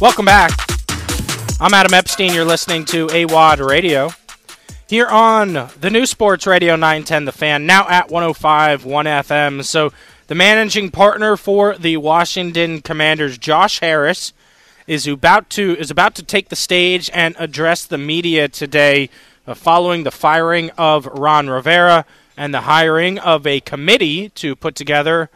Welcome back. I'm Adam Epstein. You're listening to AWadd Radio here on the new Sports Radio 910 The Fan, now at 105 1 FM. So, the managing partner for the Washington Commanders, Josh Harris, is about to is about to take the stage and address the media today, uh, following the firing of Ron Rivera and the hiring of a committee to put together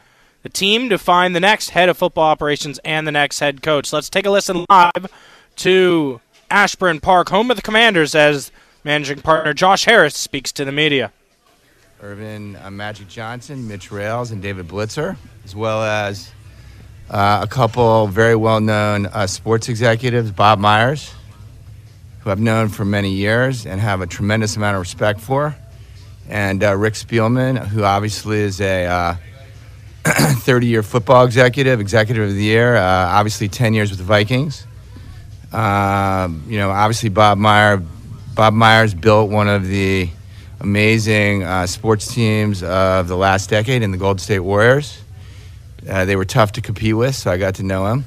the team to find the next head of football operations and the next head coach. Let's take a listen live to Ashburn Park, home of the Commanders, as managing partner Josh Harris speaks to the media. Earvin uh, Magic Johnson, Mitch Rales, and David Blitzer, as well as uh, a couple very well known uh, sports executives, Bob Myers, who I've known for many years and have a tremendous amount of respect for, and uh, Rick Spielman, who obviously is a 30 year football executive, executive of the year, uh, obviously 10 years with the Vikings. Um, you know, obviously Bob Meyer. Bob Myers built one of the amazing uh, sports teams of the last decade in the Golden State Warriors. Uh, they were tough to compete with, so I got to know him.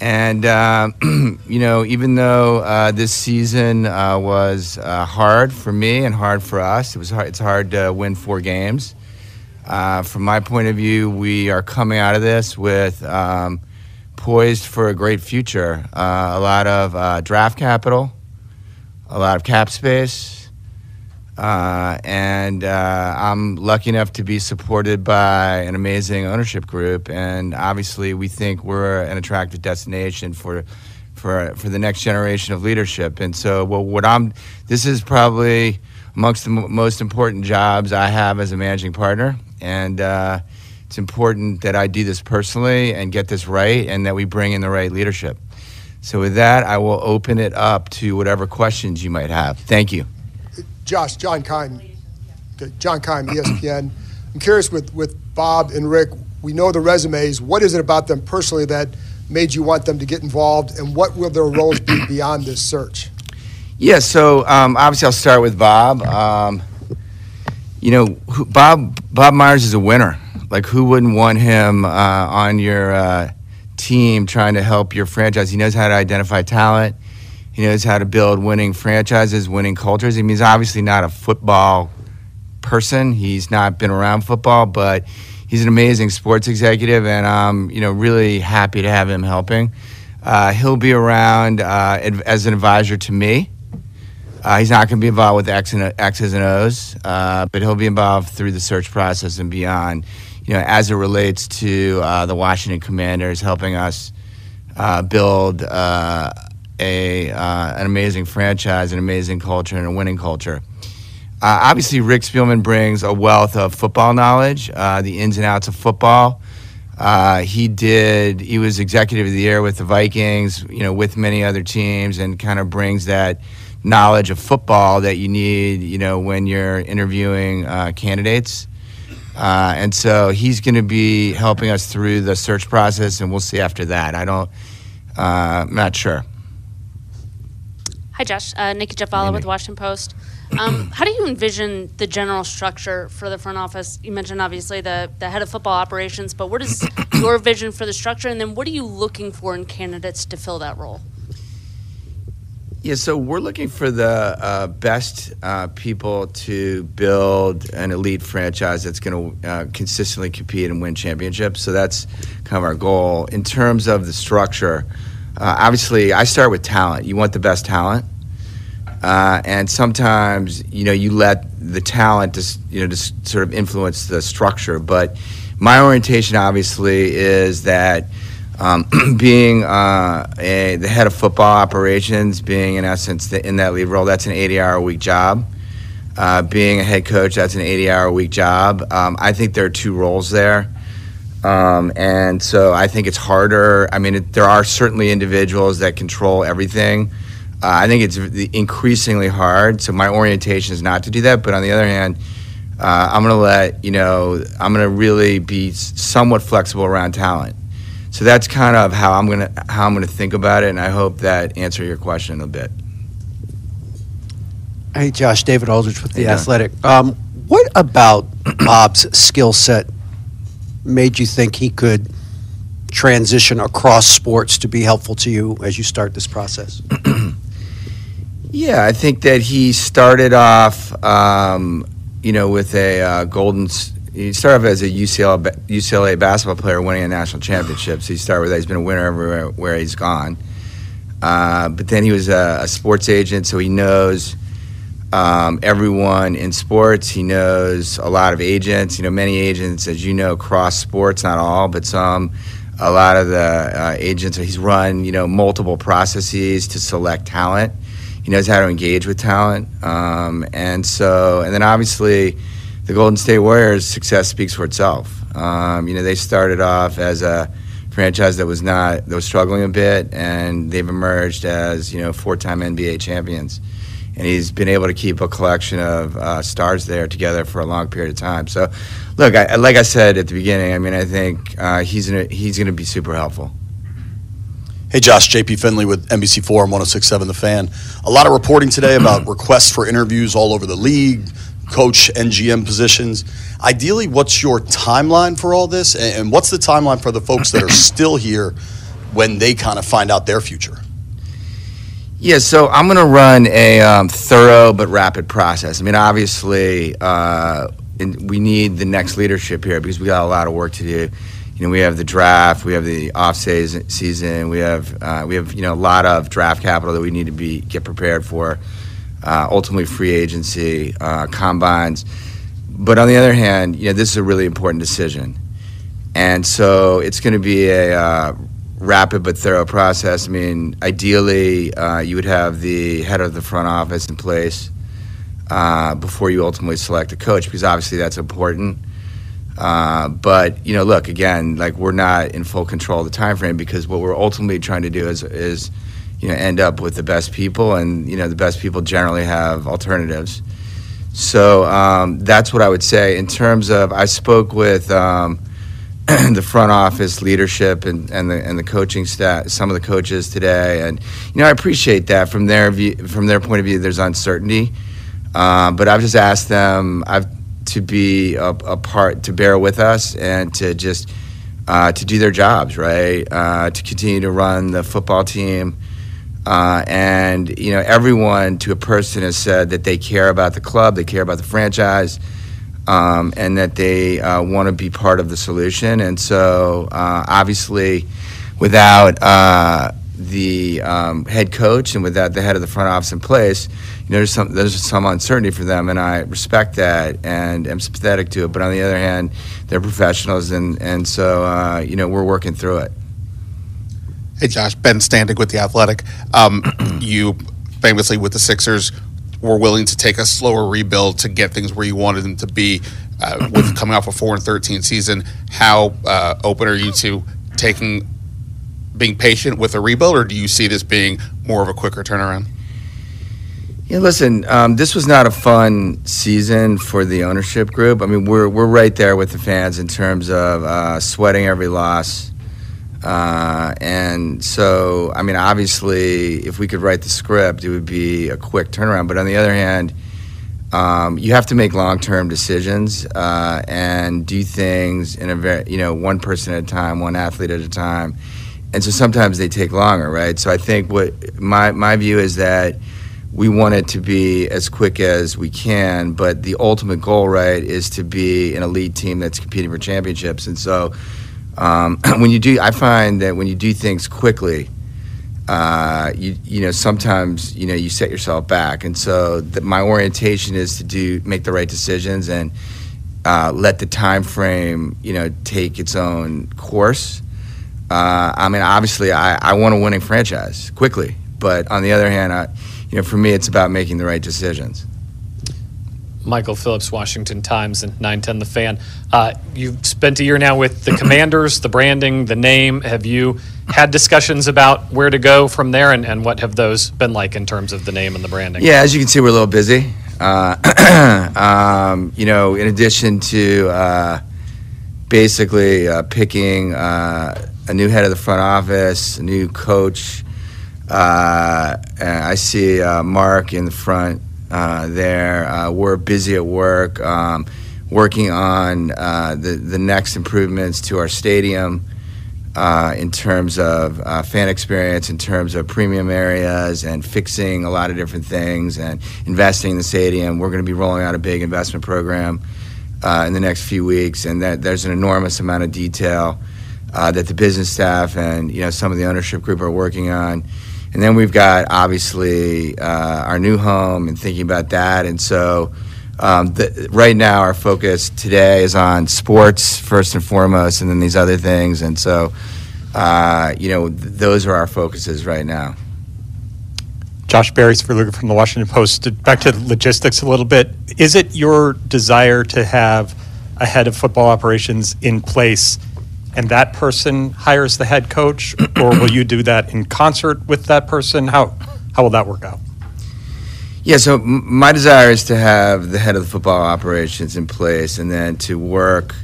And uh, you know, even though uh, this season uh, was uh, hard for me and hard for us, it was hard, it's hard to win four games. From my point of view, we are coming out of this with um, poised for a great future. a lot of draft capital a lot of cap space. Uh, and uh, I'm lucky enough to be supported by an amazing ownership group, and obviously we think we're an attractive destination for for for the next generation of leadership. And so, well, what I'm this is probably amongst the m- most important jobs I have as a managing partner, and uh, it's important that I do this personally and get this right, and that we bring in the right leadership. So with that, I will open it up to whatever questions you might have. Thank you. Josh, John Keim, John Keim, ESPN. I'm curious with, with Bob and Rick, we know the resumes. What is it about them personally that made you want them to get involved, and what will their roles be beyond this search? Yeah, so um, obviously I'll start with Bob. Um, you know, Bob Bob Myers is a winner. Like, who wouldn't want him uh, on your uh, team trying to help your franchise. He knows how to identify talent. He knows how to build winning franchises, winning cultures. I mean, he's obviously not a football person. He's not been around football, but he's an amazing sports executive, and I'm you know really happy to have him helping. Uh, he'll be around uh, as an advisor to me. Uh, he's not going to be involved with X and X's and O's, uh, but he'll be involved through the search process and beyond you know, as it relates to uh, the Washington Commanders, helping us uh, build uh, a uh, an amazing franchise, an amazing culture, and a winning culture. Obviously, Rick Spielman brings a wealth of football knowledge, the ins and outs of football. he did. He was executive of the year with the Vikings, you know, with many other teams, and kind of brings that knowledge of football that you need, you know, when you're interviewing candidates. Uh, and so he's going to be helping us through the search process, and we'll see after that. I don't, uh, I'm not sure. Hi, Josh. Uh, Nicki Jhabvala with Washington Post. Um, how do you envision the general structure for the front office? You mentioned obviously the, the head of football operations, but what is your vision for the structure? And then what are you looking for in candidates to fill that role? Yeah, so we're looking for the uh, best uh, people to build an elite franchise that's going to uh, consistently compete and win championships. So that's kind of our goal. In terms of the structure, uh, obviously, I start with talent. You want the best talent. Uh, and sometimes, you know, you let the talent just, you know, just sort of influence the structure. But my orientation, obviously, is that – um, being uh, a, the head of football operations, being in essence the, in that lead role, that's an 80 hour a week job. Uh, being a head coach, that's an 80 hour a week job. Um, I think there are two roles there. Um, and so I think it's harder. I mean, it, there are certainly individuals that control everything. Uh, I think it's increasingly hard. So my orientation is not to do that. But on the other hand, uh, I'm going to let, you know, I'm going to really be somewhat flexible around talent. So that's kind of how I'm gonna how I'm gonna think about it, and I hope that answer your question a bit. Hey, Josh, David Aldridge with the Athletic. Um, what about Bob's skill set made you think he could transition across sports to be helpful to you as you start this process? yeah, I think that he started off, um, you know, with a uh, golden. He started off as a UCLA, UCLA basketball player winning a national championship. So he started with that. He's been a winner everywhere where he's gone. Uh, but then he was a, a, sports agent, so he knows um, everyone in sports. He knows a lot of agents. You know, many agents, as you know, cross sports. Not all, but some. A lot of the uh, agents. He's run, you know, multiple processes to select talent. He knows how to engage with talent, um, and so, and then obviously, the Golden State Warriors' success speaks for itself. Um, you know, they started off as a franchise that was not that was struggling a bit, and they've emerged as you know four-time NBA champions. And he's been able to keep a collection of uh, stars there together for a long period of time. So, look, I, like I said at the beginning, I mean, I think uh, he's gonna, he's going to be super helpful. Hey, Josh, JP Finlay with NBC4 and 1067 The Fan. A lot of reporting today about requests for interviews all over the league, coach and GM positions. Ideally, what's your timeline for all this? And what's the timeline for the folks that are still here when they kind of find out their future? Yeah, so I'm going to run a um, thorough but rapid process. I mean, obviously, uh, we need the next leadership here because we got a lot of work to do. You know, we have the draft, we have the off season, we have uh, we have you know a lot of draft capital that we need to be get prepared for uh, ultimately free agency, uh, combines. But on the other hand, you know, this is a really important decision. And so it's going to be a uh, rapid but thorough process. I mean, ideally, uh, you would have the head of the front office in place uh, before you ultimately select a coach, because obviously that's important. Uh, but you know, look again, like we're not in full control of the time frame because what we're ultimately trying to do is is you know end up with the best people, and you know the best people generally have alternatives. So um, that's what I would say in terms of. I spoke with um, the front office leadership and, and the and the coaching staff, some of the coaches today, and you know I appreciate that from their view, from their point of view. There's uncertainty, uh, but I've just asked them. I've to be a, a, part to bear with us and to just uh, to do their jobs right, uh, to continue to run the football team uh, and you know, everyone to a person has said that they care about the club, they care about the franchise, um, and that they uh, want to be part of the solution. And so, uh, obviously, without uh, the um, head coach and without the head of the front office in place, you know, there's some there's some uncertainty for them, and I respect that and am sympathetic to it. But on the other hand, they're professionals, and and so uh, you know, we're working through it. Hey, Josh, Ben Standig with The Athletic. Um, you famously with the Sixers were willing to take a slower rebuild to get things where you wanted them to be uh, with coming off a 4 and 13 season. How uh, open are you to taking being patient with a rebuild, or do you see this being more of a quicker turnaround? Yeah, listen, um, this was not a fun season for the ownership group. I mean, we're we're right there with the fans in terms of uh, sweating every loss. Uh, and so, I mean, obviously, if we could write the script, it would be a quick turnaround. But on the other hand, um, you have to make long-term decisions uh, and do things in a very, you know, one person at a time, one athlete at a time. And so sometimes they take longer, right? So I think what my my view is that we want it to be as quick as we can, but the ultimate goal, right, is to be an elite team that's competing for championships. And so um, when you do, I find that when you do things quickly, uh, you you know sometimes you know you set yourself back, and so the, my orientation is to do make the right decisions and uh, let the time frame you know take its own course. Uh, I mean, obviously, I, I want a winning franchise quickly, but on the other hand, I, you know, for me, it's about making the right decisions. Michael Phillips, Washington Times, and 910 The Fan. Uh, you've spent a year now with the Commanders, the branding, the name. Have you had discussions about where to go from there, and, and what have those been like in terms of the name and the branding? Yeah, as you can see, we're a little busy. Uh, um, you know, in addition to uh, basically uh, picking uh, a new head of the front office, a new coach, uh, I see Mark in the front there. Uh, we're busy at work, um, working on uh, the the next improvements to our stadium. uh, in terms of uh, fan experience, in terms of premium areas, and fixing a lot of different things, and investing in the stadium. We're going to be rolling out a big investment program uh, in the next few weeks, and that there's an enormous amount of detail uh, that the business staff and you know some of the ownership group are working on. And then we've got obviously uh, our new home and thinking about that, and so. Um, the, right now, our focus today is on sports first and foremost, and then these other things. And so, uh, you know, th- those are our focuses right now. Josh Beresford from the Washington Post. Back to logistics a little bit. Is it your desire to have a head of football operations in place and that person hires the head coach, or will you do that in concert with that person? How, how will that work out? Yeah, so my desire is to have the head of the football operations in place and then to work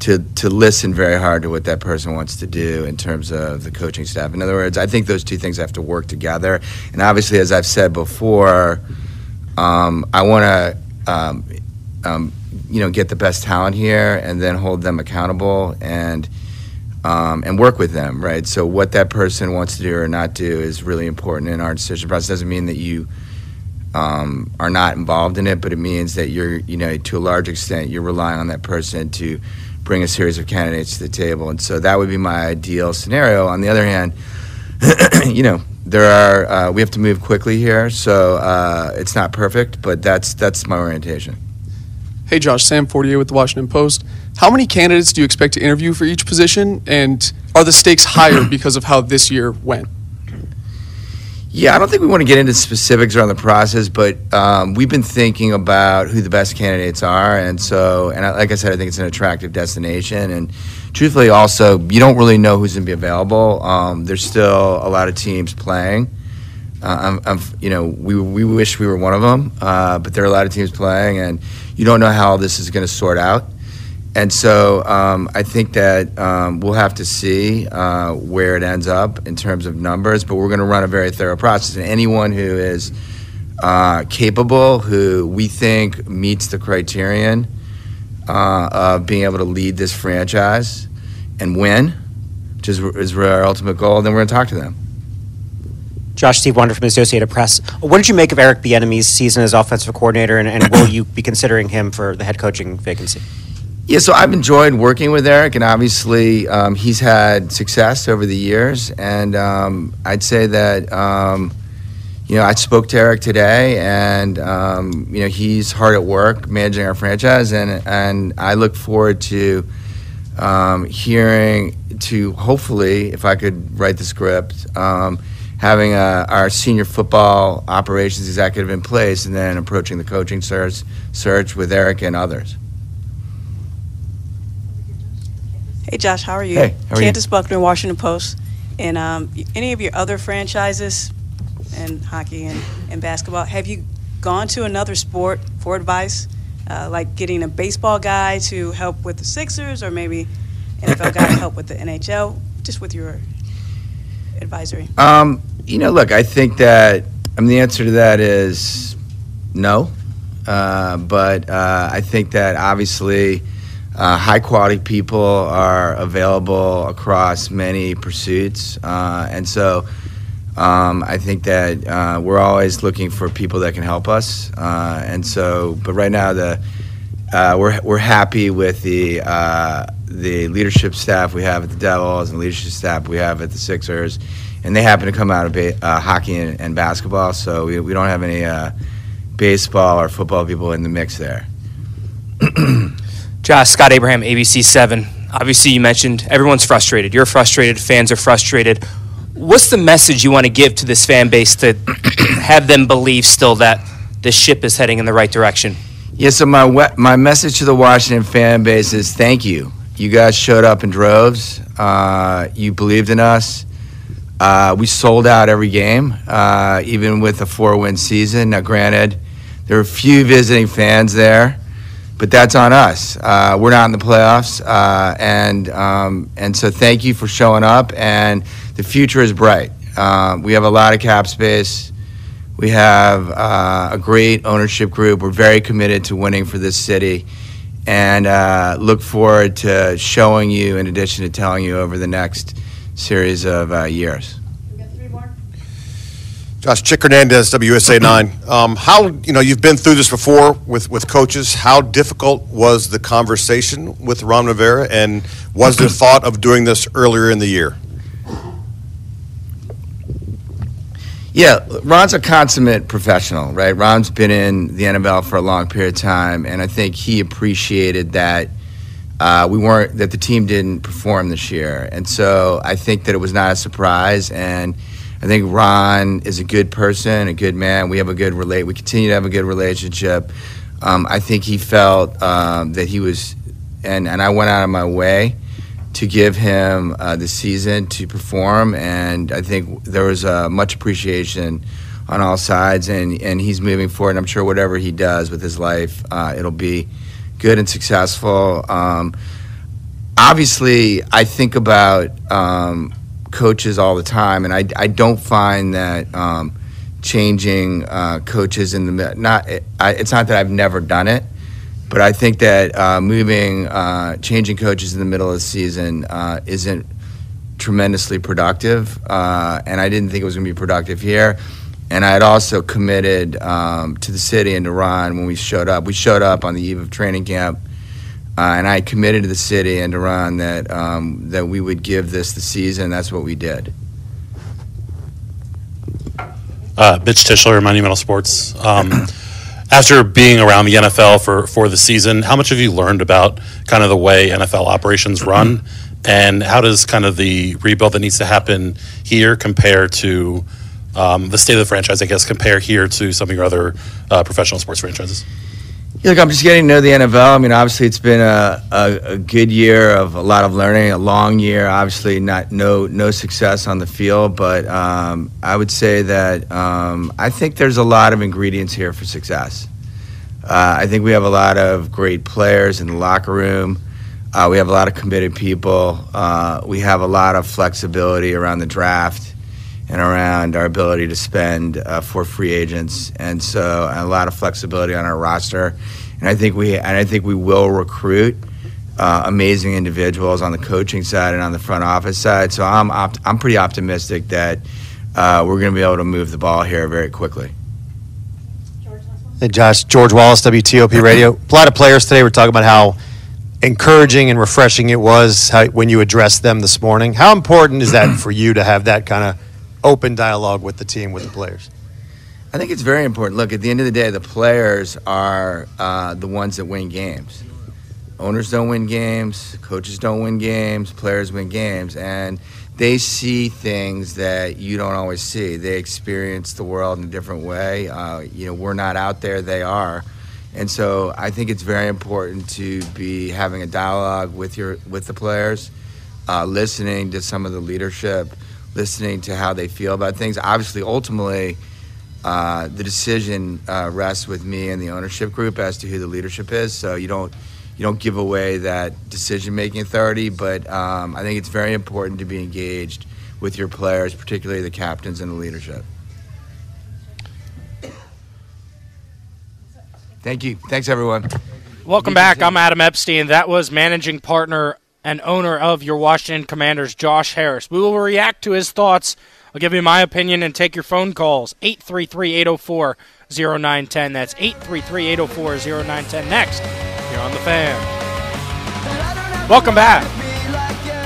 to to listen very hard to what that person wants to do in terms of the coaching staff. In other words, I think those two things have to work together. And obviously, as I've said before, um, I want to um, um, you know get the best talent here and then hold them accountable and. Um, and work with them, right? So what that person wants to do or not do is really important in our decision process. Doesn't mean that you um, are not involved in it, but it means that you're, you know, to a large extent, you're relying on that person to bring a series of candidates to the table. And so that would be my ideal scenario. On the other hand, you know, there are uh, we have to move quickly here, so uh, it's not perfect, but that's that's my orientation. Hey Josh, Sam Fortier with the Washington Post. How many candidates do you expect to interview for each position, and are the stakes higher because of how this year went? Yeah, I don't think we want to get into specifics around the process, but um, we've been thinking about who the best candidates are, and so, and I, like I said, I think it's an attractive destination, and truthfully, also, you don't really know who's going to be available. Um, there's still a lot of teams playing. Uh, I'm, I'm, you know, we, we wish we were one of them, uh, but there are a lot of teams playing, and you don't know how this is going to sort out. And so um, I think that um, we'll have to see uh, where it ends up in terms of numbers, but we're going to run a very thorough process. And anyone who is uh, capable, who we think meets the criterion uh, of being able to lead this franchise and win, which is, is our ultimate goal, then we're going to talk to them. Josh Stephen Whyno from the Associated Press. What did you make of Eric Bieniemy's season as offensive coordinator, and, and will you be considering him for the head coaching vacancy? Yeah, so I've enjoyed working with Eric, and obviously um, he's had success over the years. And um, I'd say that um, you know I spoke to Eric today, and um, you know he's hard at work managing our franchise, and and I look forward to um, hearing to hopefully, if I could write the script, um, having a, our senior football operations executive in place, and then approaching the coaching search search with Eric and others. Hey, Josh, how are you? Hey, how are you? Candace Buckner, Washington Post. And um, any of your other franchises in hockey and, and basketball, have you gone to another sport for advice? Uh, like getting a baseball guy to help with the Sixers or maybe NFL guy to help with the NHL, just with your advisory? Um, you know, look, I think that I mean the answer to that is no, uh, but uh, I think that obviously uh, high quality people are available across many pursuits, uh, and so. Um, I think that uh, we're always looking for people that can help us, uh, and so. But right now, the uh, we're we're happy with the uh, the leadership staff we have at the Devils and leadership staff we have at the Sixers, and they happen to come out of ba- uh, hockey and, and basketball, so we, we don't have any uh, baseball or football people in the mix there. Josh, Scott Abraham, ABC 7. Obviously, you mentioned everyone's frustrated. You're frustrated, fans are frustrated. What's the message you want to give to this fan base to have them believe still that the ship is heading in the right direction? Yeah, so my we- my message to the Washington fan base is thank you. You guys showed up in droves. Uh, you believed in us. Uh, we sold out every game, uh, even with a four-win season. Now, granted, there are a few visiting fans there, but that's on us. Uh, we're not in the playoffs, uh, and um, and so thank you for showing up. And the future is bright. Uh, we have a lot of cap space. We have uh, a great ownership group. We're very committed to winning for this city, and uh, look forward to showing you, in addition to telling you, over the next series of uh, years. Josh Chick Hernandez, WSA nine. Um, how you know you've been through this before with with coaches. How difficult was the conversation with Ron Rivera, and was there thought of doing this earlier in the year? Yeah, Ron's a consummate professional, right? Ron's been in the NFL for a long period of time, and I think he appreciated that uh, we weren't that the team didn't perform this year, and so I think that it was not a surprise. And I think Ron is a good person, a good man. We have a good relate. We continue to have a good relationship. Um, I think he felt um, that he was, and and I went out of my way to give him uh, the season to perform, and I think there was uh, much appreciation on all sides, and, and he's moving forward. And I'm sure whatever he does with his life, uh, it'll be good and successful. Um, obviously, I think about um, coaches all the time, and I, I don't find that um, changing uh, coaches in the not I, it's not that I've never done it. But I think that uh, moving, uh, changing coaches in the middle of the season uh, isn't tremendously productive, uh, and I didn't think it was going to be productive here. And I had also committed um, to the city and to Ron when we showed up. We showed up on the eve of training camp, uh, and I committed to the city and to Ron that um, that we would give this the season. That's what we did. Uh, Mitch Tischler, Monumental Sports. Um, after being around the NFL for, for the season, how much have you learned about kind of the way NFL operations run? And how does kind of the rebuild that needs to happen here compare to um, the state of the franchise, I guess, compare here to some of your other uh, professional sports franchises? Look, I'm just getting to know the NFL. I mean, obviously, it's been a, a, a, good year of a lot of learning, a long year. Obviously, not no no success on the field, but um, I would say that um, I think there's a lot of ingredients here for success. Uh, I think we have a lot of great players in the locker room. Uh, we have a lot of committed people. Uh, we have a lot of flexibility around the draft and around our ability to spend uh, for free agents, and so a lot of flexibility on our roster. And I think we and I think we will recruit uh, amazing individuals on the coaching side and on the front office side. So I'm opt- I'm pretty optimistic that uh, we're going to be able to move the ball here very quickly. Hey, Josh, George Wallace, WTOP Radio. A lot of players today were talking about how encouraging and refreshing it was how, when you addressed them this morning. How important is that for you to have that kind of open dialogue with the team, with the players? I think it's very important. Look, at the end of the day, the players are uh, the ones that win games. Owners don't win games, coaches don't win games, players win games, and they see things that you don't always see. They experience the world in a different way. Uh, you know, we're not out there; they are, and so I think it's very important to be having a dialogue with your with the players, uh, listening to some of the leadership listening to how they feel about things. Obviously, ultimately, uh, the decision uh, rests with me and the ownership group as to who the leadership is. So you don't you don't give away that decision making authority. But um, I think it's very important to be engaged with your players, particularly the captains and the leadership. Thank you. Thanks, everyone. Welcome back. I'm Adam Epstein. That was managing partner and owner of your Washington Commanders, Josh Harris. We will react to his thoughts. I'll give you my opinion and take your phone calls. 833 804 0910. That's 833 804 0910. Next, you're on the fan. Welcome back.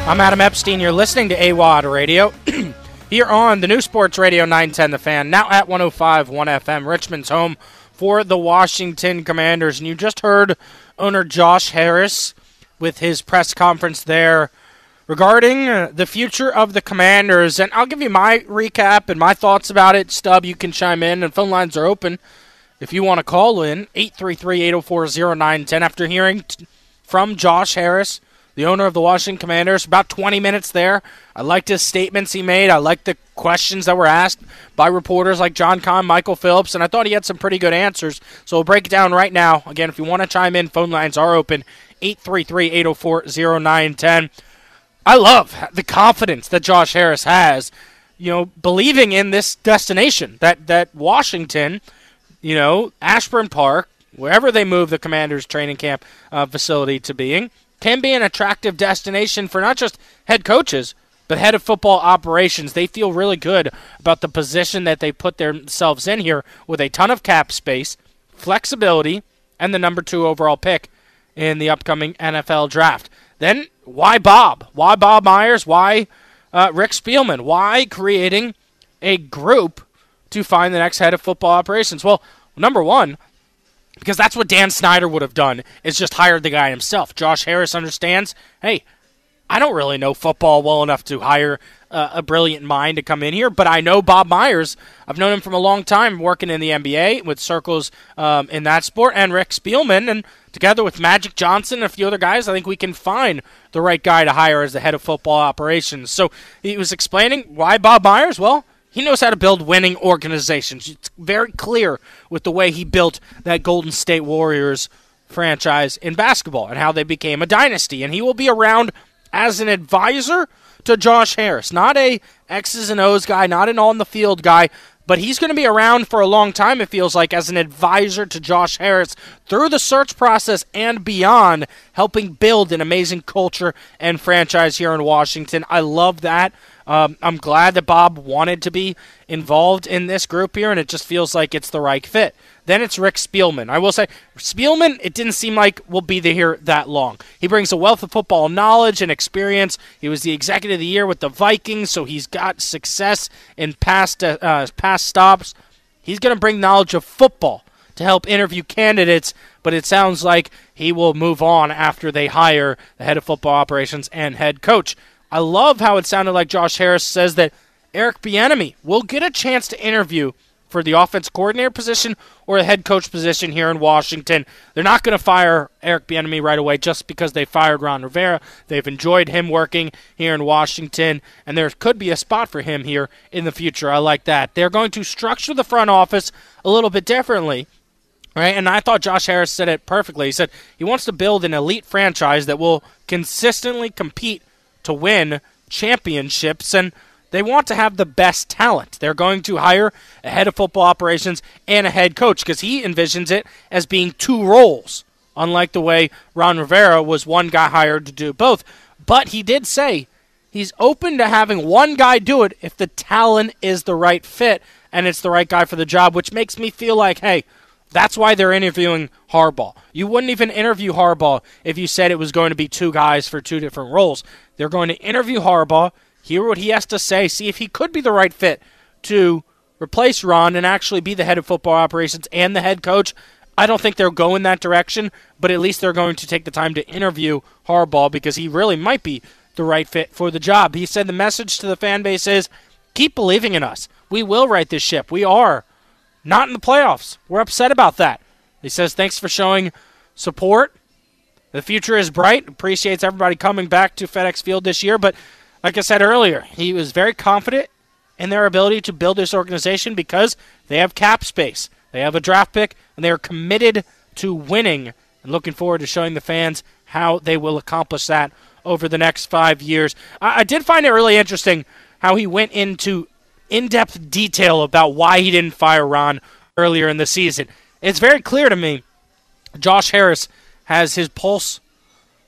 I'm Adam Epstein. You're listening to AWadd Radio. Here on the new Sports Radio 910 The Fan, now at 105 1 FM, Richmond's home for the Washington Commanders. And you just heard owner Josh Harris with his press conference there regarding uh, the future of the Commanders. And I'll give you my recap and my thoughts about it. Stub, you can chime in, and phone lines are open if you want to call in 833 804 0910 after hearing t- from Josh Harris. The owner of the Washington Commanders, about 20 minutes there. I liked his statements he made. I liked the questions that were asked by reporters like John Keim, Michael Phillips, and I thought he had some pretty good answers. So we'll break it down right now. Again, if you want to chime in, phone lines are open 833 804 0910. I love the confidence that Josh Harris has, you know, believing in this destination that, that Washington, you know, Ashburn Park, wherever they move the Commanders training camp uh, facility to being, can be an attractive destination for not just head coaches, but head of football operations. They feel really good about the position that they put themselves in here with a ton of cap space, flexibility, and the number two overall pick in the upcoming NFL draft. Then why Bob? Why Bob Myers? Why uh, Rick Spielman? Why creating a group to find the next head of football operations? Well, number one, because that's what Dan Snyder would have done is just hired the guy himself. Josh Harris understands, hey, I don't really know football well enough to hire uh, a brilliant mind to come in here, but I know Bob Myers. I've known him from a long time working in the NBA with circles um, in that sport, and Rick Spielman, and together with Magic Johnson and a few other guys, I think we can find the right guy to hire as the head of football operations. So he was explaining why Bob Myers. Well, he knows how to build winning organizations. It's very clear with the way he built that Golden State Warriors franchise in basketball and how they became a dynasty. And he will be around as an advisor to Josh Harris, not a X's and O's guy, not an on the field guy, but he's going to be around for a long time, it feels like, as an advisor to Josh Harris through the search process and beyond, helping build an amazing culture and franchise here in Washington. I love that. Um, I'm glad that Bob wanted to be involved in this group here, and it just feels like it's the right fit. Then it's Rick Spielman. I will say, Spielman, it didn't seem like will be here that long. He brings a wealth of football knowledge and experience. He was the executive of the year with the Vikings, so he's got success in past uh, uh past stops. He's going to bring knowledge of football to help interview candidates, but it sounds like he will move on after they hire the head of football operations and head coach. I love how it sounded like Josh Harris says that Eric Bieniemy will get a chance to interview for the offense coordinator position or the head coach position here in Washington. They're not going to fire Eric Bieniemy right away just because they fired Ron Rivera. They've enjoyed him working here in Washington, and there could be a spot for him here in the future. I like that. They're going to structure the front office a little bit differently. Right, and I thought Josh Harris said it perfectly. He said he wants to build an elite franchise that will consistently compete to win championships, and they want to have the best talent. They're going to hire a head of football operations and a head coach because he envisions it as being two roles, unlike the way Ron Rivera was one guy hired to do both. But he did say he's open to having one guy do it if the talent is the right fit and it's the right guy for the job, which makes me feel like, hey, that's why they're interviewing Harbaugh. You wouldn't even interview Harbaugh if you said it was going to be two guys for two different roles. They're going to interview Harbaugh hear what he has to say, see if he could be the right fit to replace Ron and actually be the head of football operations and the head coach. I don't think they'll go in that direction, but at least they're going to take the time to interview Harbaugh because he really might be the right fit for the job. He said the message to the fan base is keep believing in us. We will right this ship. We are not in the playoffs. We're upset about that. He says thanks for showing support. The future is bright. Appreciates everybody coming back to FedEx Field this year, but like I said earlier, he was very confident in their ability to build this organization because they have cap space. They have a draft pick, and they are committed to winning and looking forward to showing the fans how they will accomplish that over the next five years. I, I did find it really interesting how he went into in depth detail about why he didn't fire Ron earlier in the season. It's very clear to me Josh Harris has his pulse,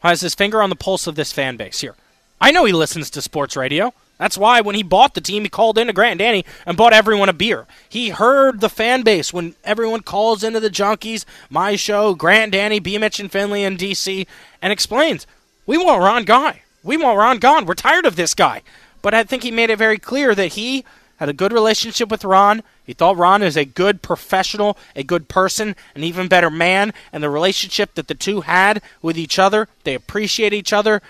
has his finger on the pulse of this fan base here. I know he listens to sports radio. That's why when he bought the team, he called into Grant and Danny and bought everyone a beer. He heard the fan base when everyone calls into the Junkies, my show, Grant, Danny, B. Mitch, and Finlay in D.C., and explains, we want Ron Guy. We want Ron gone. We're tired of this guy. But I think he made it very clear that he had a good relationship with Ron. He thought Ron is a good professional, a good person, an even better man, and the relationship that the two had with each other, they appreciate each other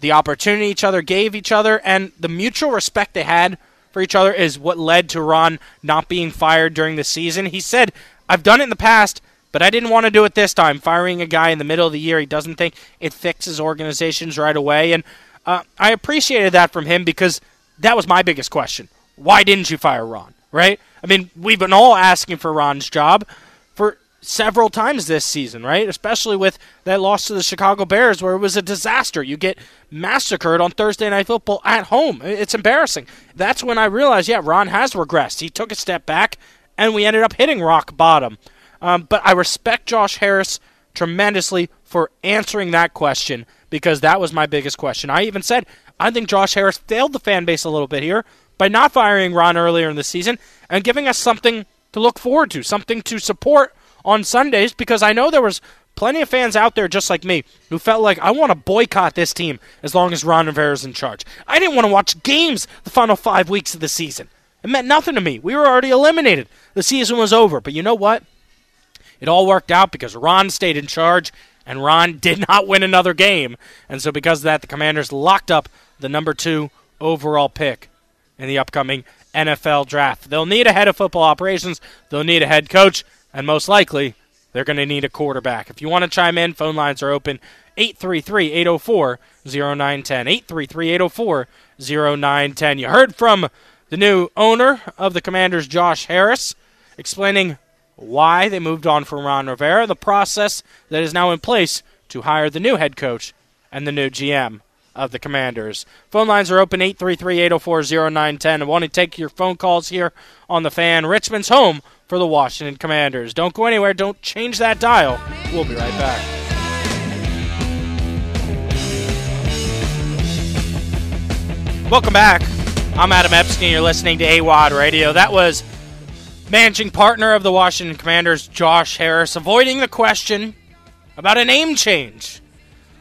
the opportunity each other gave each other, and the mutual respect they had for each other is what led to Ron not being fired during the season. He said, I've done it in the past, but I didn't want to do it this time. Firing a guy in the middle of the year, he doesn't think it fixes organizations right away. And uh, I appreciated that from him because that was my biggest question. Why didn't you fire Ron? Right? I mean, we've been all asking for Ron's job for several times this season, right? Especially with that loss to the Chicago Bears where it was a disaster. You get massacred on Thursday Night Football at home. It's embarrassing. That's when I realized, yeah, Ron has regressed. He took a step back, and we ended up hitting rock bottom. Um, but I respect Josh Harris tremendously for answering that question because that was my biggest question. I even said I think Josh Harris failed the fan base a little bit here by not firing Ron earlier in the season and giving us something to look forward to, something to support on Sundays because I know there was plenty of fans out there just like me who felt like I want to boycott this team as long as Ron Rivera's in charge. I didn't want to watch games the final 5 weeks of the season. It meant nothing to me. We were already eliminated. The season was over. But you know what? It all worked out because Ron stayed in charge and Ron did not win another game. And so because of that, the Commanders locked up the number 2 overall pick in the upcoming NFL draft. They'll need a head of football operations, they'll need a head coach, and most likely they're going to need a quarterback. If you want to chime in, phone lines are open 833 804 0910. 833 804 0910. You heard from the new owner of the Commanders, Josh Harris, explaining why they moved on from Ron Rivera, the process that is now in place to hire the new head coach and the new GM of the Commanders. Phone lines are open 833 804 0910. I want to take your phone calls here on the fan. Richmond's home for the Washington Commanders. Don't go anywhere. Don't change that dial. We'll be right back. Welcome back. I'm Adam Epstein. You're listening to AWadd Radio. That was managing partner of the Washington Commanders, Josh Harris, avoiding the question about a name change.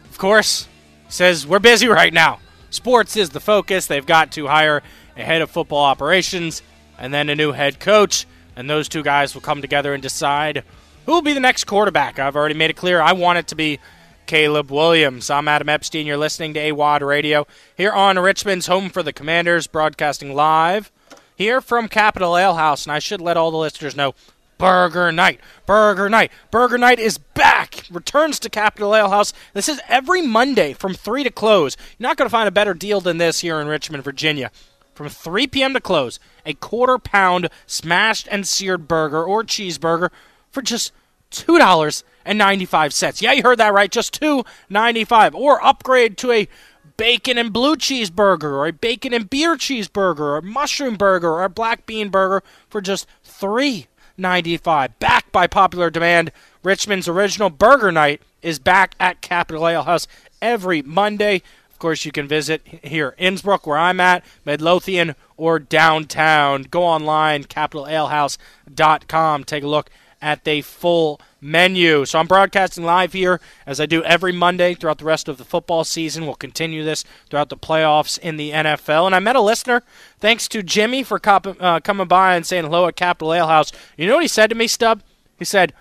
Of course, says we're busy right now. Sports is the focus. They've got to hire a head of football operations and then a new head coach, and those two guys will come together and decide who will be the next quarterback. I've already made it clear I want it to be Caleb Williams. I'm Adam Epstein. You're listening to AWadd Radio here on Richmond's Home for the Commanders, broadcasting live here from Capital Ale House. And I should let all the listeners know Burger Night. Burger Night. Burger Night is back. Returns to Capital Ale House. This is every Monday from 3 to close. You're not going to find a better deal than this here in Richmond, Virginia. From 3 p.m. to close, a quarter pound smashed and seared burger or cheeseburger for just $2.95. Yeah, you heard that right. Just $2.95. Or upgrade to a bacon and blue cheeseburger or a bacon and beer cheeseburger or mushroom burger or a black bean burger for just 3 95 Back by popular demand, Richmond's original burger night is back at Capital Ale House every Monday. Of course, you can visit here Innsbrook, where I'm at, Midlothian, or downtown. Go online, capitalalehouse.com. Take a look at the full menu. So I'm broadcasting live here as I do every Monday throughout the rest of the football season. We'll continue this throughout the playoffs in the NFL. And I met a listener, thanks to Jimmy for cop- uh, coming by and saying hello at Capital Ale House. You know what he said to me, Stub? He said,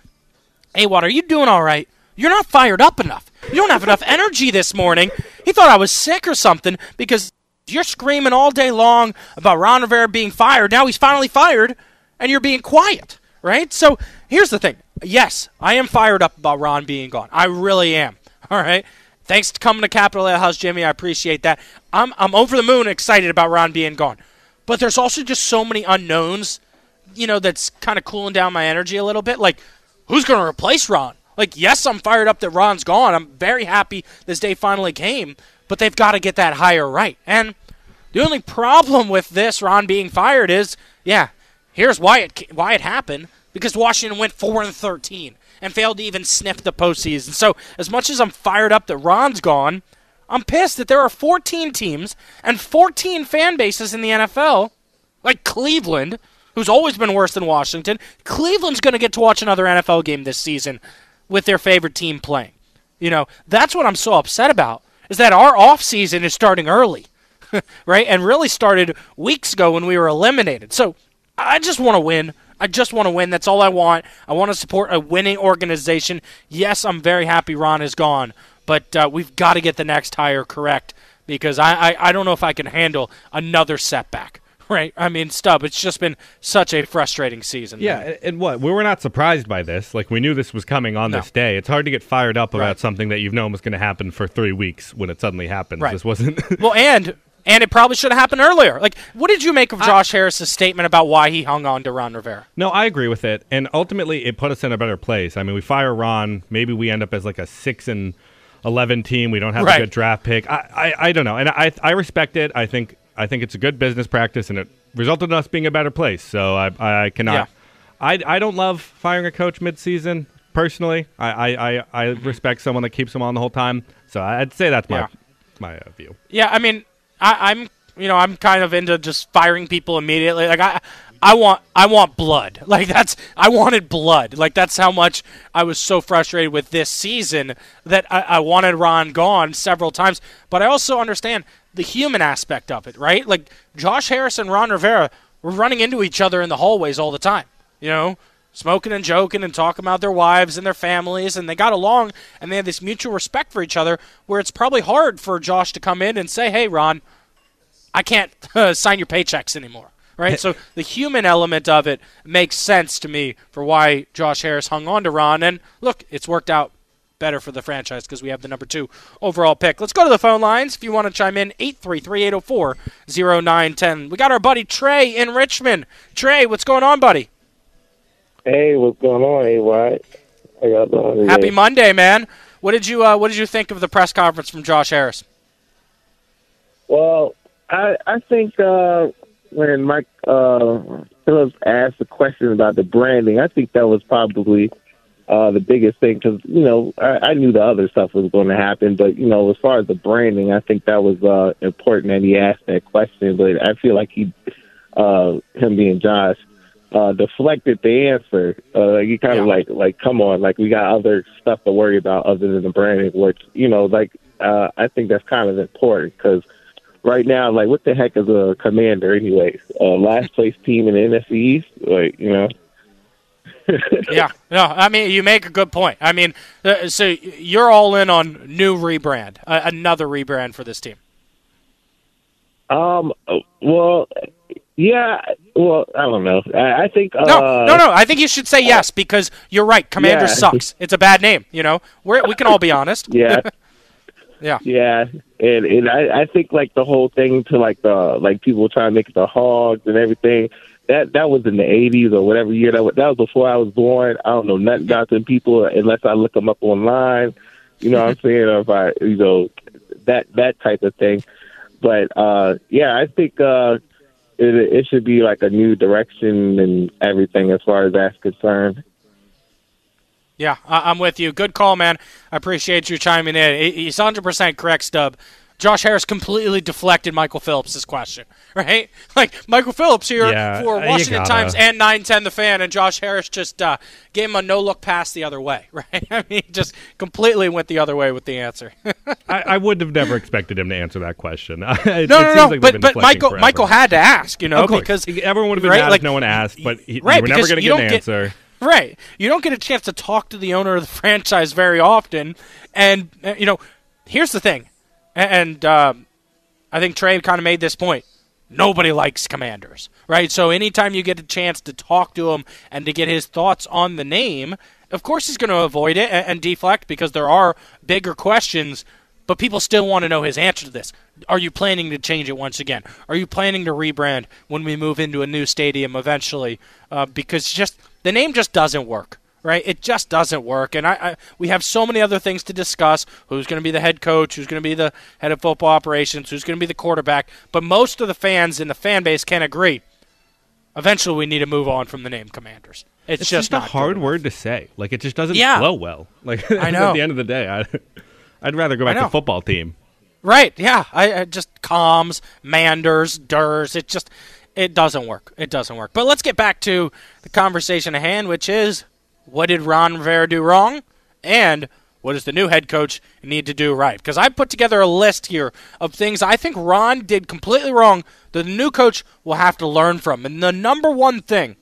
Hey, what are you doing all right? You're not fired up enough. You don't have enough energy this morning. He thought I was sick or something because you're screaming all day long about Ron Rivera being fired. Now he's finally fired, and you're being quiet, right? So here's the thing. Yes, I am fired up about Ron being gone. I really am. All right. Thanks to coming to Capitol House, Jimmy. I appreciate that. I'm I'm over the moon excited about Ron being gone. But there's also just so many unknowns, you know, that's kind of cooling down my energy a little bit. Like, who's going to replace Ron? Like, yes, I'm fired up that Ron's gone. I'm very happy this day finally came, but they've got to get that hire right. And the only problem with this Ron being fired is, yeah, here's why it why it happened because Washington went 4 and 13 and failed to even sniff the postseason. So, as much as I'm fired up that Ron's gone, I'm pissed that there are 14 teams and 14 fan bases in the NFL, like Cleveland, who's always been worse than Washington. Cleveland's going to get to watch another NFL game this season with their favorite team playing. You know, that's what I'm so upset about, is that our offseason is starting early, right? And really started weeks ago when we were eliminated. So, I just want to win. I just want to win. That's all I want. I want to support a winning organization. Yes, I'm very happy Ron is gone, but uh, we've got to get the next hire correct because I, I, I don't know if I can handle another setback. Right? I mean, Stub, it's just been such a frustrating season. Yeah, man. and what? We were not surprised by this. Like, we knew this was coming on No. this day. It's hard to get fired up about Right. something that you've known was going to happen for three weeks when it suddenly happens. Right. This wasn't. well, and and it probably should have happened earlier. Like, what did you make of Josh Harris's statement about why he hung on to Ron Rivera? No, I agree with it, and ultimately it put us in a better place. I mean, we fire Ron, maybe we end up as like a six and eleven team. We don't have Right. a good draft pick. I, I, I don't know, and I, I respect it. I think, I think it's a good business practice, and it resulted in us being a better place. So I, I cannot, I, I don't love firing a coach midseason personally. I, I, I, I respect someone that keeps him on the whole time. So I'd say that's my Yeah. my uh, view. Yeah, I mean, I, I'm you know I'm kind of into just firing people immediately. Like I, I want I want blood. Like that's I wanted blood. Like that's how much I was so frustrated with this season that I, I wanted Ron gone several times. But I also understand the human aspect of it, right? Like Josh Harris and Ron Rivera were running into each other in the hallways all the time. You know, smoking and joking and talking about their wives and their families, and they got along and they had this mutual respect for each other. Where it's probably hard for Josh to come in and say, "Hey, Ron, I can't uh, sign your paychecks anymore." Right? so the human element of it makes sense to me for why Josh Harris hung on to Ron. And look, it's worked out better for the franchise because we have the number two overall pick. Let's go to the phone lines if you want to chime in 833 804 0910. We got our buddy Trey in Richmond. Trey, what's going on, buddy? Hey, what's going on, Hey, White? How y'all doing? Happy Monday, man. What did you uh, What did you think of the press conference from Josh Harris? Well, I I think uh, when Mike uh, Phillips asked the question about the branding, I think that was probably uh, the biggest thing because you know I, I knew the other stuff was going to happen, but you know as far as the branding, I think that was uh, important that he asked that question. But I feel like he, uh, him being Josh, uh, deflected the answer. Uh, you kind of like like come on, like we got other stuff to worry about other than the branding, which you know like uh, I think that's kind of important because right now, like, what the heck is a commander, anyways? Uh, last place team in the NFC East, like, you know. yeah, no, I mean you make a good point. I mean, uh, so you're all in on new rebrand, uh, another rebrand for this team. Um. Well, yeah. Well, I don't know. I, I think. Uh, No, no, no. I think you should say yes because you're right. Commander yeah. sucks. It's a bad name. You know, We're, we can all be honest. Yeah. yeah. Yeah, and and I, I think like the whole thing to like the like people trying to make it the hogs and everything. That that was in the eighties or whatever year that was. That was before I was born. I don't know nothing about them people unless I look them up online. You know what I'm saying? Or if I you know that that type of thing. But uh yeah, I think uh it it should be like a new direction and everything as far as that's concerned. Yeah, I'm with you. Good call, man. I appreciate you chiming in. He- He's 100% correct, Stub. Josh Harris completely deflected Michael Phillips' question, right? Like, Michael Phillips here Yeah, for Washington. Times and 910 The Fan, and Josh Harris just uh, gave him a no look pass the other way, right? I mean, just completely went the other way with the answer. I, I would have never expected him to answer that question. It- no, it no, no. like but but Michael forever. Michael had to ask, you know, because everyone would have been right, mad like, if no one asked, but he, right, you were never going to get an get- answer. Right. You don't get a chance to talk to the owner of the franchise very often. And, uh, you know, here's the thing. And um, I think Trey kind of made this point. Nobody likes commanders, right? So anytime you get a chance to talk to him and to get his thoughts on the name, of course he's going to avoid it and, and deflect because there are bigger questions, but people still want to know his answer to this. Are you planning to change it once again? Are you planning to rebrand when we move into a new stadium eventually? Uh, because just the name just doesn't work, right? It just doesn't work, and I, I we have so many other things to discuss. Who's going to be the head coach? Who's going to be the head of football operations? Who's going to be the quarterback? But most of the fans in the fan base can agree. Eventually, we need to move on from the name Commanders. It's, It's, just, just, a hard word to say. Like it just doesn't Yeah. flow well. Like I know. at the end of the day, I, I'd rather go back to football team. Right? Yeah. I, I just comms, manders, durs. It just it doesn't work. It doesn't work. But let's get back to the conversation at hand, which is what did Ron Rivera do wrong, and what does the new head coach need to do right? Because I put together a list here of things I think Ron did completely wrong that the new coach will have to learn from. And the number one thing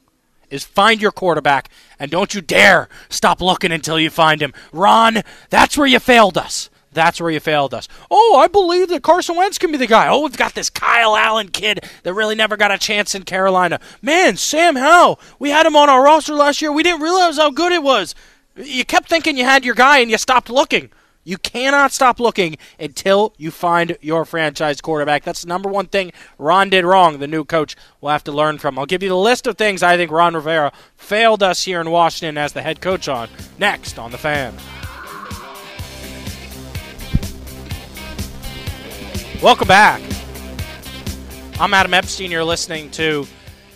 is find your quarterback and don't you dare stop looking until you find him. Ron, that's where you failed us. That's where you failed us. Oh, I believe that Carson Wentz can be the guy. Oh, we've got this Kyle Allen kid that really never got a chance in Carolina. Man, Sam Howell, we had him on our roster last year. We didn't realize how good it was. You kept thinking you had your guy and you stopped looking. You cannot stop looking until you find your franchise quarterback. That's the number one thing Ron did wrong. The new coach will have to learn from. I'll give you the list of things I think Ron Rivera failed us here in Washington as the head coach on next on the fan. Welcome back. I'm Adam Epstein. You're listening to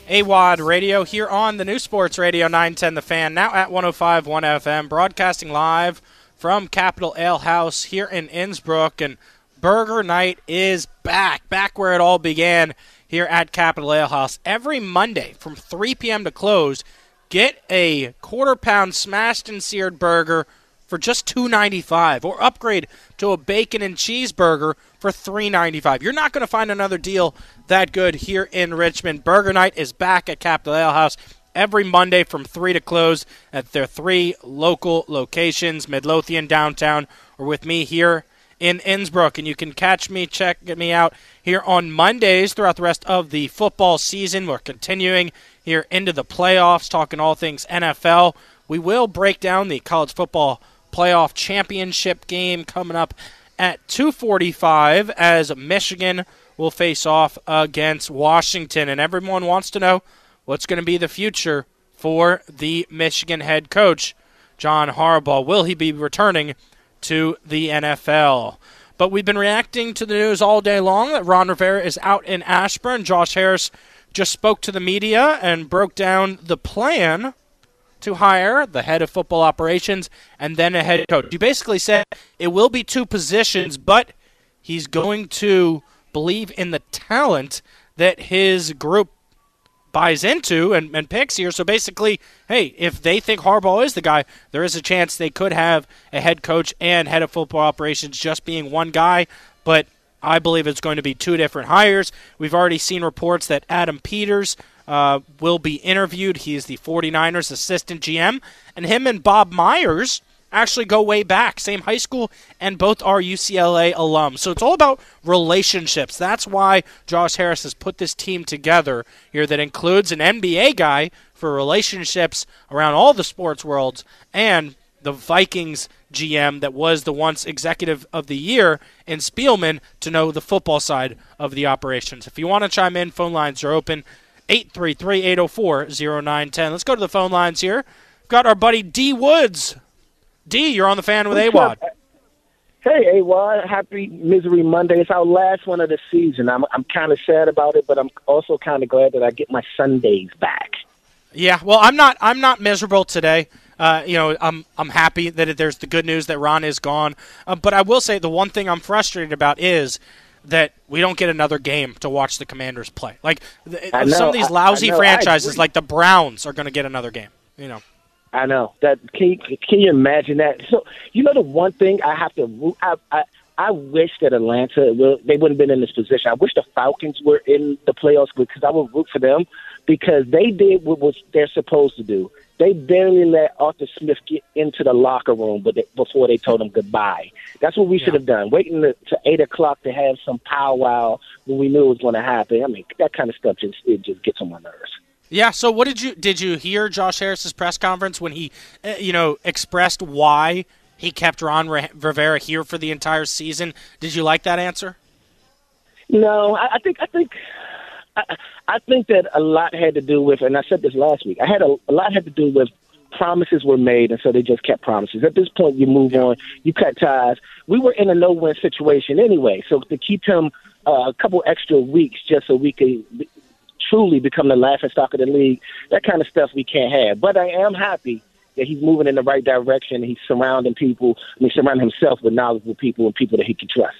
AWadd Radio here on the new Sports Radio 910 The Fan, now at 105.1 FM, broadcasting live from Capital Ale House here in Innsbrook. And Burger Night is back, back where it all began here at Capital Ale House. Every Monday from 3 p.m. to close, get a quarter pound smashed and seared burger for just $2.95 or upgrade to a bacon and cheeseburger for $3.95. You're not going to find another deal that good here in Richmond. Burger Night is back at Capital Ale House every Monday from 3 to close at their three local locations, Midlothian, downtown, or with me here in Innsbrook. And you can catch me, check me out here on Mondays throughout the rest of the football season. We're continuing here into the playoffs, talking all things NFL. We will break down the college football playoff championship game coming up at 2:45 as Michigan will face off against Washington and everyone wants to know what's going to be the future for the Michigan head coach John Harbaugh. Will he be returning to the NFL? But we've been reacting to the news all day long that Ron Rivera is out in Ashburn. Josh Harris just spoke to the media and broke down the plan to hire the head of football operations and then a head coach. You basically said it will be two positions, but he's going to believe in the talent that his group buys into and, and picks here. So basically, hey, if they think Harbaugh is the guy, there is a chance they could have a head coach and head of football operations just being one guy. But I believe it's going to be two different hires. We've already seen reports that Adam Peters uh, will be interviewed. He is the 49ers assistant GM, and him and Bob Myers actually go way back, same high school, and both are UCLA alums. So it's all about relationships. That's why Josh Harris has put this team together here that includes an NBA guy for relationships around all the sports worlds and the Vikings GM that was the once executive of the year in Spielman to know the football side of the operations. If you want to chime in, phone lines are open. 833 804 0910. Let's go to the phone lines here. We've got our buddy D Woods. D, you're on the fan with AWadd. Hey, AWadd. Happy Misery Monday. It's our last one of the season. I'm, I'm kind of sad about it, but I'm also kind of glad that I get my Sundays back. Yeah, well, I'm not. I'm not miserable today. Uh, you know, I'm I'm happy that there's the good news that Ron is gone. Uh, but I will say the one thing I'm frustrated about is that we don't get another game to watch the Commanders play. Like know, some of these lousy I, I franchises, like the Browns, are going to get another game. You know. I know that. Can you, can you imagine that? So you know the one thing I have to. I I, I wish that Atlanta will they wouldn't have been in this position. I wish the Falcons were in the playoffs because I would root for them because they did what was they're supposed to do. They barely let Arthur Smith get into the locker room but they, before they told him goodbye. That's what we yeah. should have done. Waiting to, to eight o'clock to have some powwow when we knew it was going to happen. I mean, that kind of stuff just it just gets on my nerves. Yeah. So, what did you did you hear Josh Harris's press conference when he, uh, you know, expressed why he kept Ron Rivera here for the entire season? Did you like that answer? No, I, I think I think I, I think that a lot had to do with, and I said this last week. I had a, a lot had to do with promises were made, and so they just kept promises. At this point, you move on, you cut ties. We were in a no-win situation anyway, so to keep him uh, a couple extra weeks just so we could truly become the laughing stock of the league, that kind of stuff we can't have. But I am happy that he's moving in the right direction. He's surrounding people, I mean, surrounding himself with knowledgeable people and people that he can trust.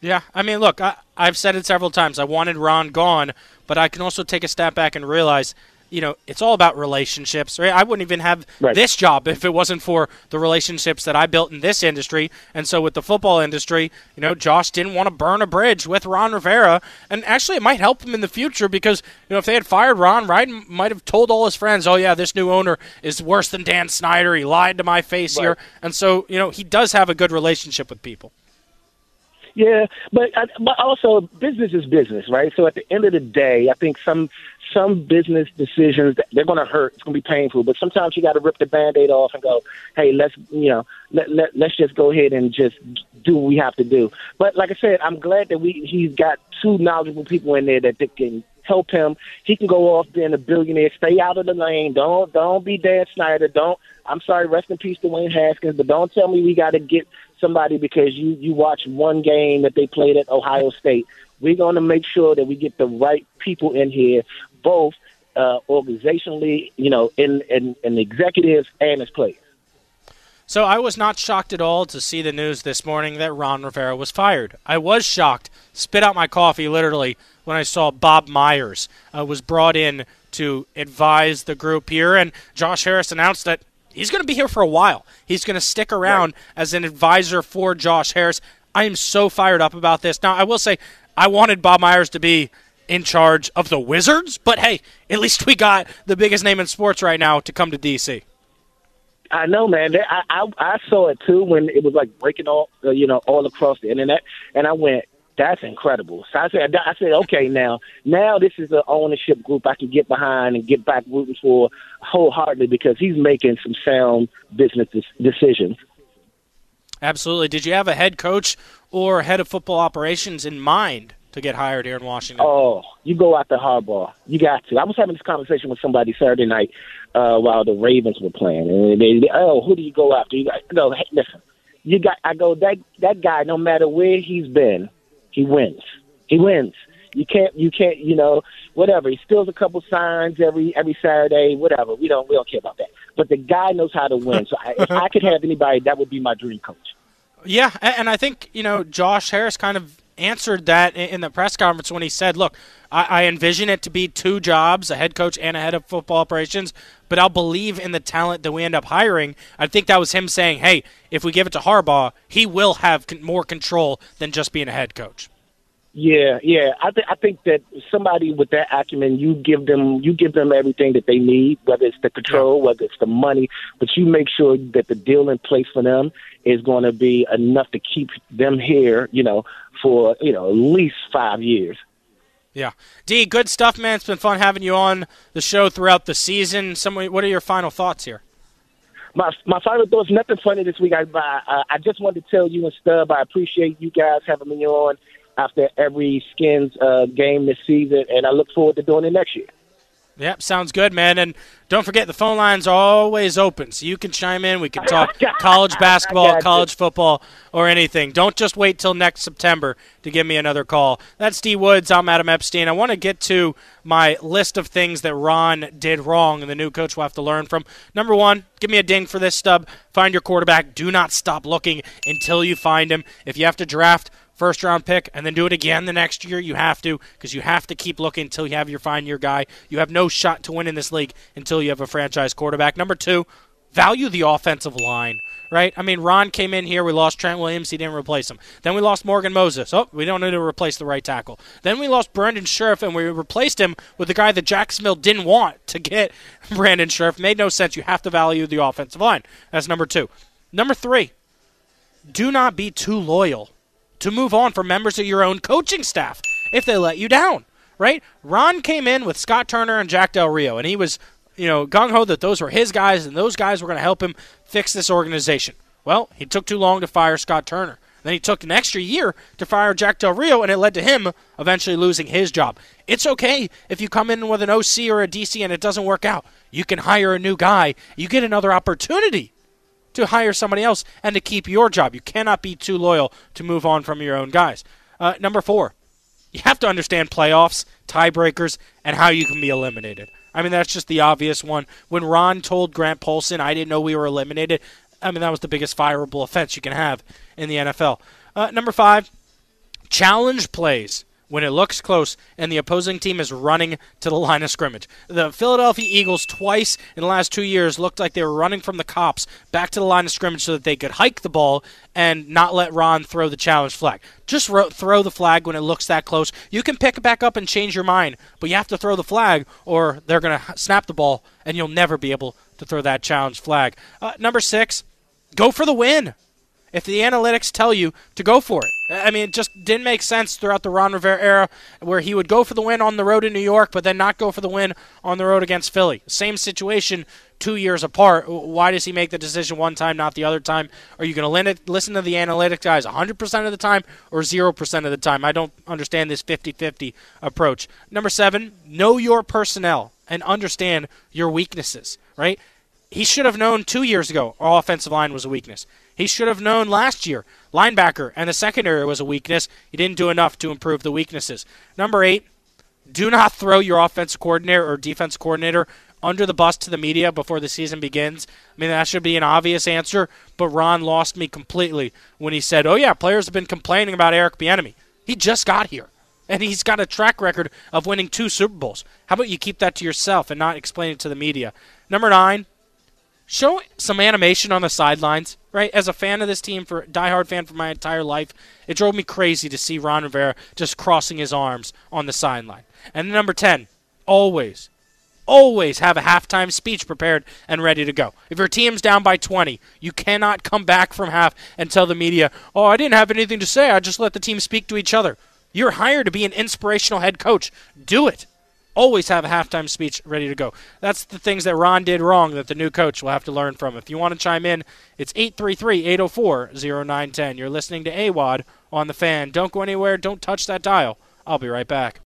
Yeah, I mean, look, I, I've said it several times. I wanted Ron gone, but I can also take a step back and realize, you know, it's all about relationships, right? I wouldn't even have right. this job if it wasn't for the relationships that I built in this industry. And so with the football industry, you know, Josh didn't want to burn a bridge with Ron Rivera. And actually, it might help him in the future because, you know, if they had fired Ron, Ron might have told all his friends, oh, yeah, this new owner is worse than Dan Snyder. He lied to my face right. here. And so, you know, he does have a good relationship with people. Yeah, but uh, but also business is business, right? So at the end of the day, I think some some business decisions they're going to hurt. It's going to be painful, but sometimes you got to rip the band-aid off and go, "Hey, let's you know, let, let let's just go ahead and just do what we have to do." But like I said, I'm glad that we he's got two knowledgeable people in there that they can help him. He can go off being a billionaire. Stay out of the lane. Don't don't be Dan Snyder. Don't. I'm sorry. Rest in peace to Dwayne Haskins. But don't tell me we got to get somebody because you you watch one game that they played at Ohio State. We're going to make sure that we get the right people in here, both uh, organizationally, you know, in, in, in executives and as players. So I was not shocked at all to see the news this morning that Ron Rivera was fired. I was shocked, spit out my coffee literally, when I saw Bob Myers uh, was brought in to advise the group here, and Josh Harris announced that he's going to be here for a while. He's going to stick around right. as an advisor for Josh Harris. I am so fired up about this. Now, I will say, I wanted Bob Myers to be in charge of the Wizards, but hey, at least we got the biggest name in sports right now to come to DC. I know, man. I, I I saw it too when it was like breaking all uh, you know all across the internet, and I went, "That's incredible." So I said, I said, okay, now now this is an ownership group I can get behind and get back rooting for wholeheartedly because he's making some sound business decisions. Absolutely. Did you have a head coach or head of football operations in mind to get hired here in Washington? Oh, you go after Harbaugh. You got to. I was having this conversation with somebody Saturday night uh, while the Ravens were playing, and they, they oh, who do you go after? You got, no, hey, listen. You got. I go that that guy. No matter where he's been, he wins. He wins. You can't. You can't. You know, whatever. He steals a couple signs every every Saturday. Whatever. We don't. We don't care about that. But the guy knows how to win. So I, if I could have anybody, that would be my dream coach. Yeah, and I think you know Josh Harris kind of answered that in the press conference when he said, "Look, I, I envision it to be two jobs, a head coach and a head of football operations, but I'll believe in the talent that we end up hiring." I think that was him saying, "Hey, if we give it to Harbaugh, he will have more control than just being a head coach." Yeah, yeah. I think I think that somebody with that acumen, you give them you give them everything that they need, whether it's the control, whether it's the money, but you make sure that the deal in place for them is going to be enough to keep them here, you know, for you know at least five years. Yeah, D, good stuff, man. It's been fun having you on the show throughout the season. Some, what are your final thoughts here? My my final thoughts. Nothing funny this week. I I, I just wanted to tell you and Stub. I appreciate you guys having me on after every Skins uh, game this season, and I look forward to doing it next year. Yep, sounds good, man. And don't forget the phone lines are always open, so you can chime in. We can talk college basketball, college football, or anything. Don't just wait till next September to give me another call. That's Steve Woods. I'm Adam Epstein. I want to get to my list of things that Ron did wrong and the new coach will have to learn from. Number one, give me a ding for this stub. Find your quarterback. Do not stop looking until you find him. If you have to draft first round pick and then do it again the next year, you have to because you have to keep looking until you have your fine year guy. You have no shot to win in this league until you have a franchise quarterback. Number two, value the offensive line. Right? I mean, Ron came in here. We lost Trent Williams. He didn't replace him. Then we lost Morgan Moses. Oh, we don't need to replace the right tackle. Then we lost Brandon Scherff, and we replaced him with the guy that Jacksonville didn't want to get Brandon Scherff. Made no sense. You have to value the offensive line. That's number two. Number three, do not be too loyal to move on from members of your own coaching staff if they let you down, right? Ron came in with Scott Turner and Jack Del Rio, and he was, you know, gung ho that those were his guys and those guys were going to help him fix this organization. Well, he took too long to fire Scott Turner. Then he took an extra year to fire Jack Del Rio, and it led to him eventually losing his job. It's okay if you come in with an OC or a DC and it doesn't work out. You can hire a new guy. You get another opportunity to hire somebody else and to keep your job. You cannot be too loyal to move on from your own guys. Uh, number four, you have to understand playoffs, tiebreakers, and how you can be eliminated. I mean, that's just the obvious one. When Ron told Grant Paulsen, I didn't know we were eliminated, I mean, that was the biggest fireable offense you can have in the NFL. Uh, number five, challenge plays when it looks close and the opposing team is running to the line of scrimmage. The Philadelphia Eagles, twice in the last two years, looked like they were running from the cops back to the line of scrimmage so that they could hike the ball and not let Ron throw the challenge flag. Just ro- throw the flag when it looks that close. You can pick it back up and change your mind, but you have to throw the flag or they're going to snap the ball and you'll never be able to throw that challenge flag. Uh, number six, go for the win if the analytics tell you to go for it. I mean, it just didn't make sense throughout the Ron Rivera era where he would go for the win on the road in New York, but then not go for the win on the road against Philly. Same situation two years apart. Why does he make the decision one time, not the other time? Are you going to listen to the analytics guys 100% of the time or 0% of the time? I don't understand this 50 50 approach. Number seven, know your personnel and understand your weaknesses, right? He should have known two years ago our offensive line was a weakness. He should have known last year. Linebacker and the secondary was a weakness. He didn't do enough to improve the weaknesses. Number eight, Do not throw your offensive coordinator or defense coordinator under the bus to the media before the season begins. I mean, that should be an obvious answer, but Ron lost me completely when he said, "Oh yeah, players have been complaining about Eric Bieniemy. He just got here." And he's got a track record of winning two Super Bowls. How about you keep that to yourself and not explain it to the media? Number nine, show some animation on the sidelines, right? As a fan of this team, for diehard fan for my entire life, it drove me crazy to see Ron Rivera just crossing his arms on the sideline. And number 10, always, always have a halftime speech prepared and ready to go. If your team's down by 20, you cannot come back from half and tell the media, oh, I didn't have anything to say. I just let the team speak to each other. You're hired to be an inspirational head coach. Do it. Always have a halftime speech ready to go. That's the things that Ron did wrong that the new coach will have to learn from. If you want to chime in, it's 833 804 0910. You're listening to AWadd on the fan. Don't go anywhere. Don't touch that dial. I'll be right back.